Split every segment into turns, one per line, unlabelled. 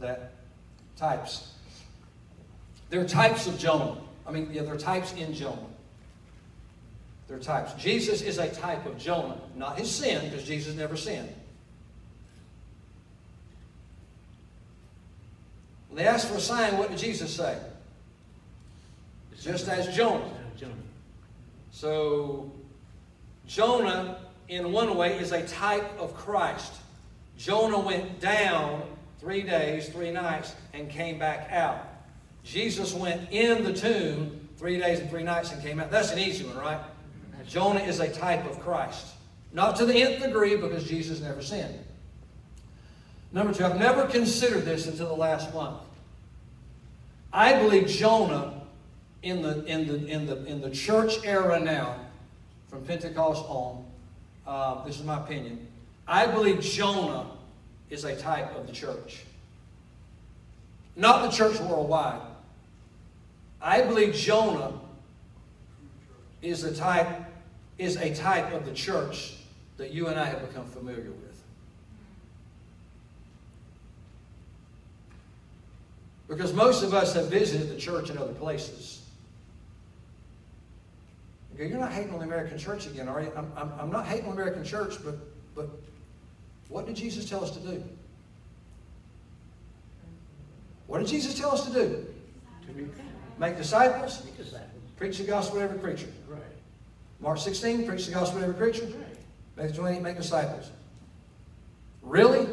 that types. There are types of Jonah. I mean, yeah, there are types in Jonah. There are types. Jesus is a type of Jonah, not his sin, because Jesus never sinned. When they asked for a sign, what did Jesus say? Just as Jonah. So, Jonah, in one way, is a type of Christ. Jonah went down three days, three nights, and came back out. Jesus went in the tomb three days and three nights and came out. That's an easy one, right? Jonah is a type of Christ. Not to the nth degree because Jesus never sinned. Number two, I've never considered this until the last month. I believe Jonah in the, in the, in the, in the church era now, from Pentecost on, uh, this is my opinion, I believe Jonah is a type of the church. Not the church worldwide. I believe Jonah is a type, is a type of the church that you and I have become familiar with. Because most of us have visited the church in other places. Okay, you're not hating on the American church again, are you? I'm, I'm, I'm not hating on the American church, but, but what did Jesus tell us to do? What did Jesus tell us to do? Make disciples, preach the gospel to every creature.
Right.
Mark 16, preach the gospel to every creature.
Right.
Matthew 28, make disciples. Really?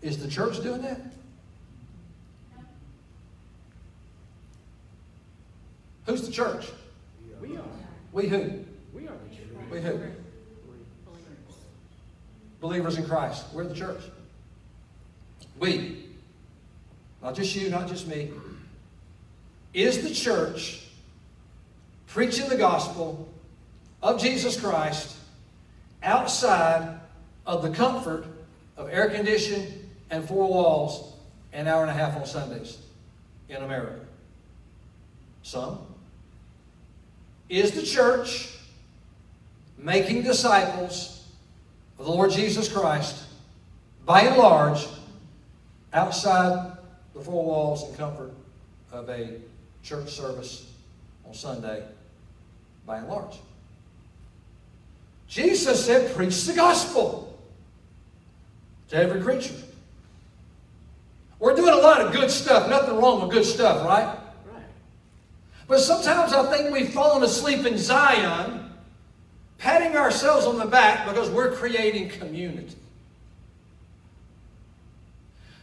Is the church doing that? Who's the church?
We
who?
We are the church.
We who? Believers in Christ. We're the church. We. Not just you, not just me. Is the church preaching the gospel of Jesus Christ outside of the comfort of air conditioning and four walls an hour and a half on Sundays in America? Some. Is the church making disciples of the Lord Jesus Christ by and large outside the four walls and comfort of a church service on Sunday by and large? Jesus said, Preach the gospel to every creature. We're doing a lot of good stuff. Nothing wrong with good stuff, right? But sometimes I think we've fallen asleep in Zion, patting ourselves on the back because we're creating community.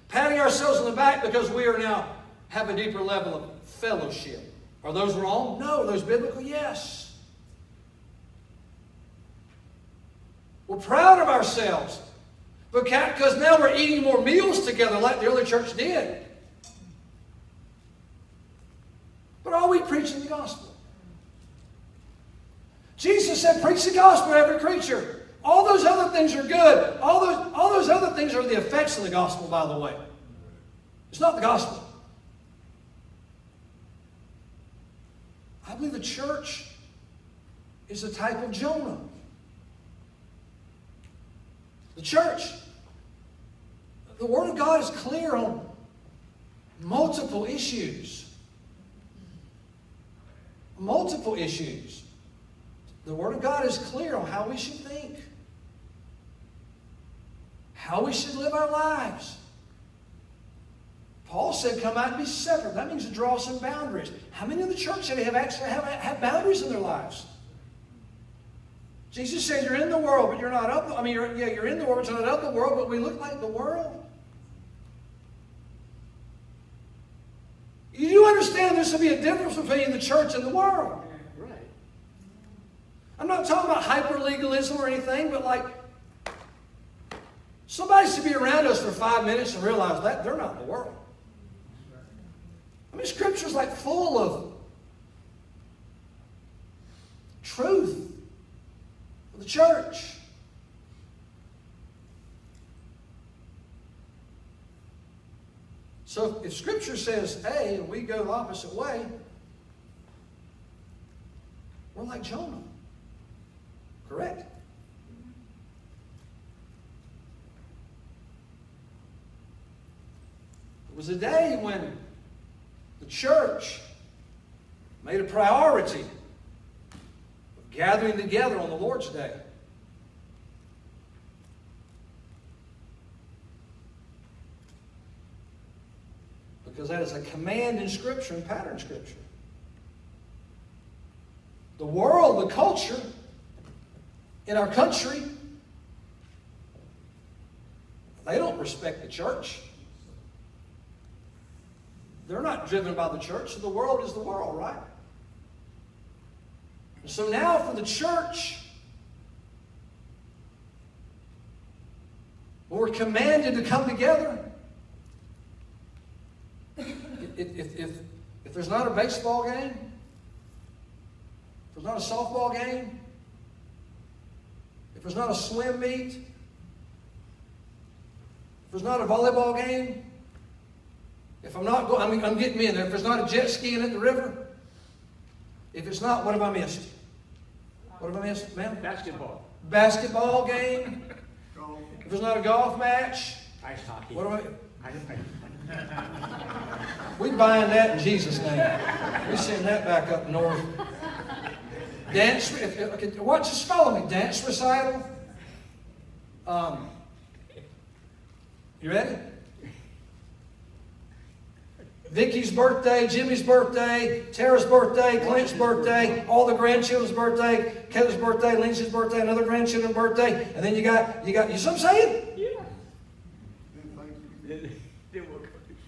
Patting ourselves on the back because we are now have a deeper level of fellowship. Are those wrong? No. Are those biblical? Yes. We're proud of ourselves because now we're eating more meals together like the early church did. But are we preaching the gospel? Jesus said, preach the gospel to every creature. All those other things are good. All those, all those other things are the effects of the gospel, by the way. It's not the gospel. I believe the church is a type of Jonah. The church. The Word of God is clear on multiple issues. Multiple issues. The Word of God is clear on how we should think, how we should live our lives. Paul said, Come out and be separate. That means to draw some boundaries. How many in the church today have actually have, have boundaries in their lives? Jesus said, You're in the world, but you're not of the I mean, you're, yeah, you're in the world, but you're not of the world, but we look like the world. You do understand there should be a difference between the church and the world.
Right.
I'm not talking about hyper legalism or anything, but like somebody should be around us for five minutes and realize that they're not the world. I mean, Scripture's like full of truth for the church. So if Scripture says A and we go the opposite way, we're like Jonah. Correct? It was a day when the church made a priority of gathering together on the Lord's Day. Because that is a command in Scripture and pattern Scripture. The world, the culture in our country, they don't respect the church. They're not driven by the church, so the world is the world, right? So now for the church, we're commanded to come together. If, if, if, if there's not a baseball game, if there's not a softball game, if there's not a swim meet, if there's not a volleyball game, if I'm not going, I mean, I'm getting in there. If there's not a jet skiing at the river, if it's not, what have I missed? What have I missed, ma'am?
Basketball.
Basketball game. If there's not a golf match,
Ice hockey.
what am I? We bind that in Jesus' name. We send that back up north. Dance. If, watch. this, follow me. Dance recital. Um, you ready? Vicky's birthday, Jimmy's birthday, Tara's birthday, Clint's birthday, all the grandchildren's birthday, Kevin's birthday, Lindsay's birthday, another grandchildren's birthday, and then you got you got you see what I'm saying?
Then we'll go.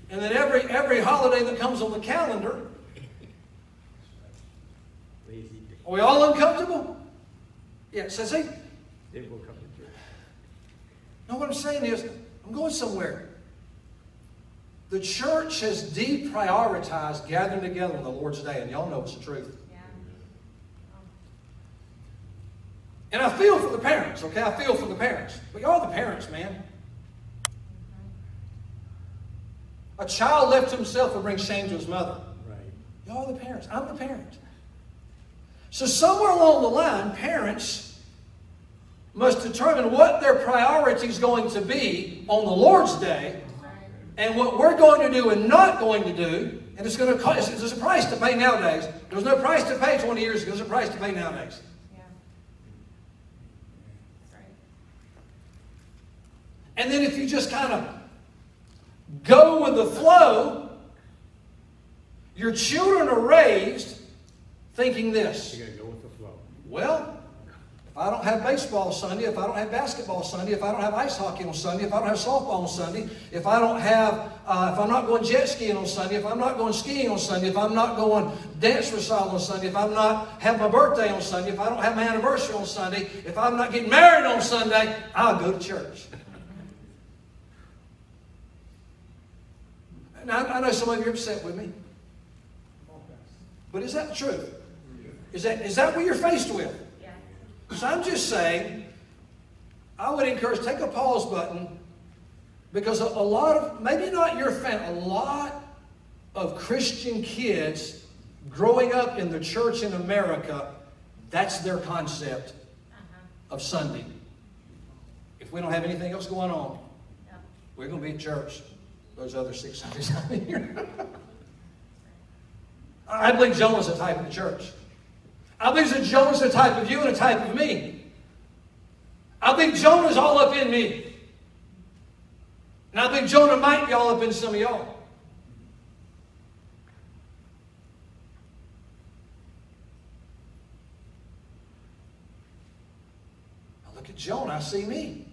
And then every every holiday that comes on the calendar,
Lazy day.
are we all uncomfortable? Yeah, so see,
Then we'll come to church.
no, what I'm saying is, I'm going somewhere. The church has deprioritized gathering together on the Lord's Day, and y'all know it's the truth. And I feel for the parents, okay? I feel for the parents. But y'all are the parents, man. A child left to himself will bring shame to his mother.
Right.
Y'all are the parents. I'm the parent. So somewhere along the line, parents must determine what their priority is going to be on the Lord's Day and what we're going to do and not going to do. And it's going to cost, there's a price to pay nowadays. There was no price to pay 20 years ago. There's a price to pay nowadays.
Yeah. Right.
And then if you just kind of go with the flow, your children are raised thinking this.
You gotta go with the flow.
Well, if I don't have baseball Sunday, if I don't have basketball Sunday, if I don't have ice hockey on Sunday, if I don't have softball on Sunday, if I don't have, uh, if I'm not going jet skiing on Sunday, if I'm not going skiing on Sunday, if I'm not going dance recital on Sunday, if I'm not have my birthday on Sunday, if I don't have my anniversary on Sunday, if I'm not getting married on Sunday, I'll go to church. Now, I know some of you are upset with me, but is that the truth? Is that, is that what you're faced with?
Yeah.
So I'm just saying, I would encourage, take a pause button, because a, a lot of, maybe not your family, a lot of Christian kids growing up in the church in America, that's their concept
Uh-huh.
of Sunday. If we don't have anything else going on, we're going to be at church those other six Sundays out here. I believe Jonah's a type of the church. I believe that Jonah's a type of you and a type of me. I think Jonah's all up in me. And I think Jonah might be all up in some of y'all. I look at Jonah, I see me.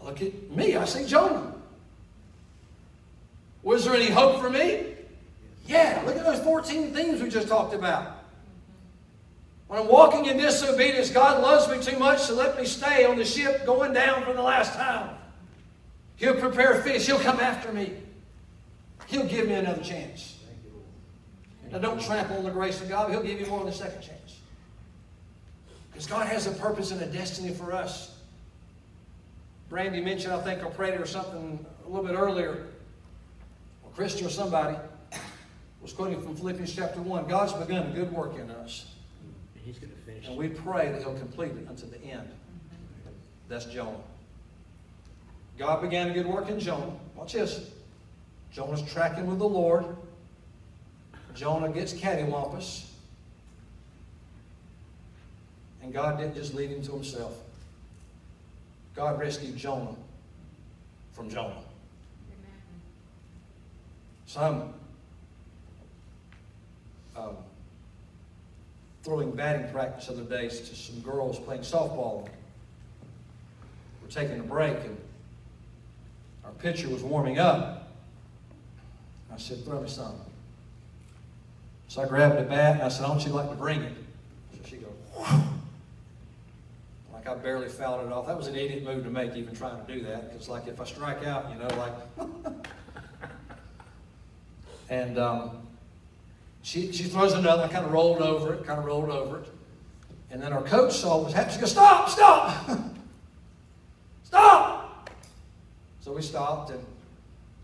I look at me, I see Jonah. Was there any hope for me? Yeah, look at those 14 things we just talked about. When I'm walking in disobedience, God loves me too much to let me stay on the ship going down for the last time. He'll prepare fish. He'll come after me. He'll give me another chance. Now, don't trample on the grace of God. He'll give you more than a second chance. Because God has a purpose and a destiny for us. Brandy mentioned, I think, I prayed or something a little bit earlier. Christian or somebody was quoting from Philippians chapter 1. God's begun a good work in us.
He's going to finish.
And we pray that He'll complete it unto the end. That's Jonah. God began a good work in Jonah. Watch this. Jonah's tracking with the Lord. Jonah gets cattywampus. And God didn't just leave him to himself. God rescued Jonah from Jonah. Some um, throwing batting practice the other days to some girls playing softball. We're taking a break and our pitcher was warming up. I said, throw me some. So I grabbed the bat and I said, don't you like to bring it? So she goes, like I barely fouled it off. That was an idiot move to make, even trying to do that. Because like if I strike out, you know, like. and um, she, she throws another. I kind of rolled over it, kind of rolled over it. And then our coach saw what was happening. She goes, stop, stop, stop. So we stopped. And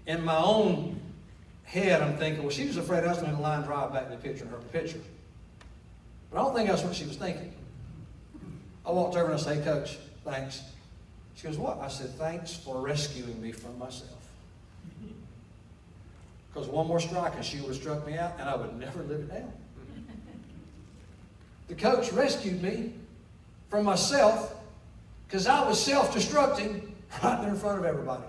in my own head, I'm thinking, well, she was afraid I was going to line drive back to the pitcher and hurt the pitcher. But I don't think that's what she was thinking. I walked over and I said, coach, thanks. She goes, what? I said, thanks for rescuing me from myself. Because one more strike and she would have struck me out and I would never live it down. The coach rescued me from myself because I was self destructing right there in front of everybody.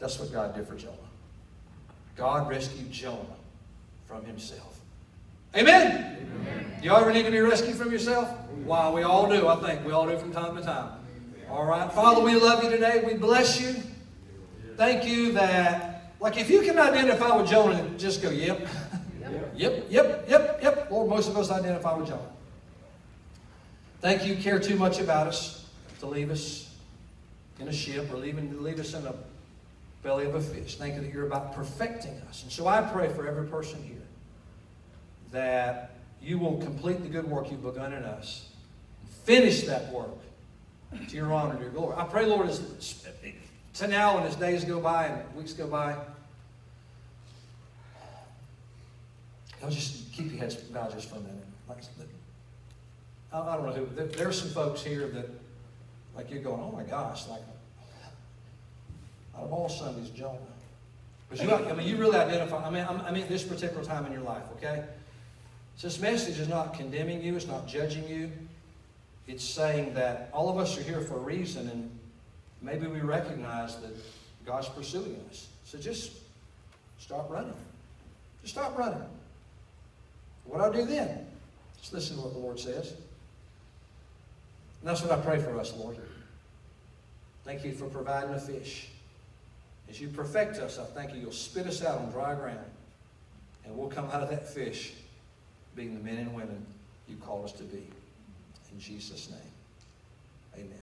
That's what God did for Jonah. God rescued Jonah from himself. Amen? Amen. You ever need to be rescued from yourself? Why, we all do, I think. We all do from time to time. All right. Father, we love you today. We bless you. Thank you that, like, if you can identify with Jonah, just go, yep. Yep, yep, yep, yep. Lord, most of us identify with Jonah. Thank you, care too much about us to leave us in a ship or leaving, leave us in a belly of a fish. Thank you that you're about perfecting us. And so I pray for every person here that you will complete the good work you've begun in us. Finish that work to your honor and your glory. I pray, Lord, as to now and as days go by and weeks go by, I'll just keep your heads bowed just for a minute. Like, I, don't know who. There, there are some folks here that, like, you're going, oh my gosh, like, out of all Sundays, Jonah. But you, I mean, you really identify. I mean, I mean, this particular time in your life, okay? So this message is not condemning you. It's not judging you. It's saying that all of us are here for a reason, and maybe we recognize that God's pursuing us. So just stop running. Just start running. What I do then? Just listen to what the Lord says. And that's what I pray for us, Lord. Thank you for providing a fish. As you perfect us, I thank you you'll spit us out on dry ground. And we'll come out of that fish being the men and women you called us to be. In Jesus' name, amen.